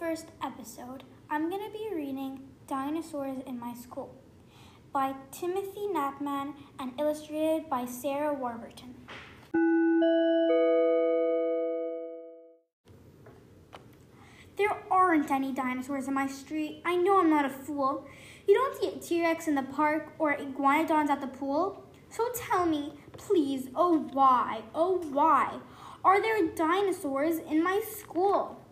episode, I'm going to be reading Dinosaurs in My School by Timothy Knapman and illustrated by Sarah Warburton. There aren't any dinosaurs in my street. I know I'm not a fool. You don't see a T-Rex in the park or iguanodons at the pool. So tell me, please, oh why, oh why, are there dinosaurs in my school?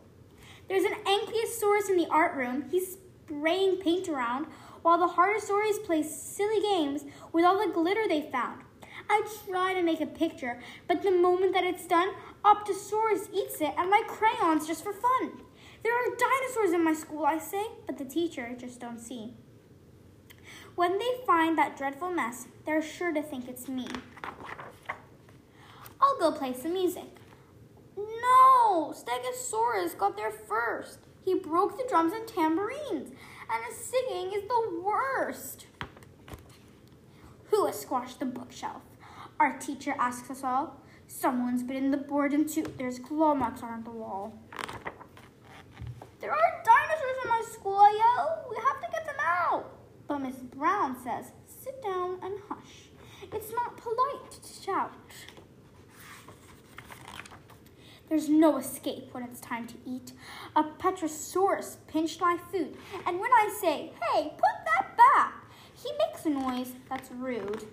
There's an Ankylosaurus in the art room. He's spraying paint around while the Heartosaurs play silly games with all the glitter they found. I try to make a picture, but the moment that it's done, Optosaurus eats it and my crayons just for fun. There are dinosaurs in my school, I say, but the teacher just don't see. When they find that dreadful mess, they're sure to think it's me. I'll go play some music. No, Stegosaurus got there first. He broke the drums and tambourines, and his singing is the worst. Who has squashed the bookshelf? Our teacher asks us all. Someone's been in the board and two. There's claw marks on the wall. There are dinosaurs in my school. We have to get them out. But Miss Brown says, sit down and hush. It's not polite to shout. There's no escape when it's time to eat. A Petrosaurus pinched my food, and when I say, hey, put that back, he makes a noise that's rude.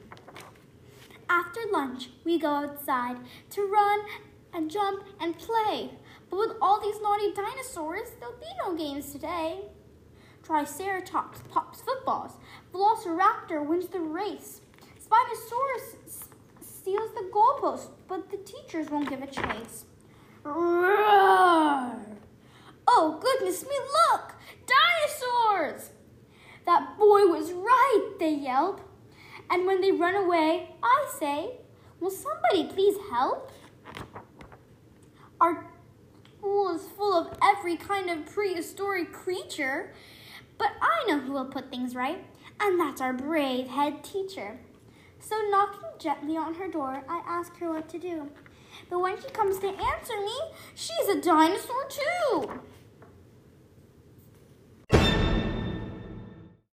After lunch, we go outside to run and jump and play. But with all these naughty dinosaurs, there'll be no games today. Triceratops pops footballs. Velociraptor wins the race. Spinosaurus steals the goalpost, but the teachers won't give a chase. Roar! Oh, goodness me, look! Dinosaurs! That boy was right, they yelp. And when they run away, I say, Will somebody please help? Our school is full of every kind of prehistoric creature, but I know who will put things right, and that's our brave head teacher. So, knocking gently on her door, I ask her what to do. But when she comes to answer me, she's a dinosaur too.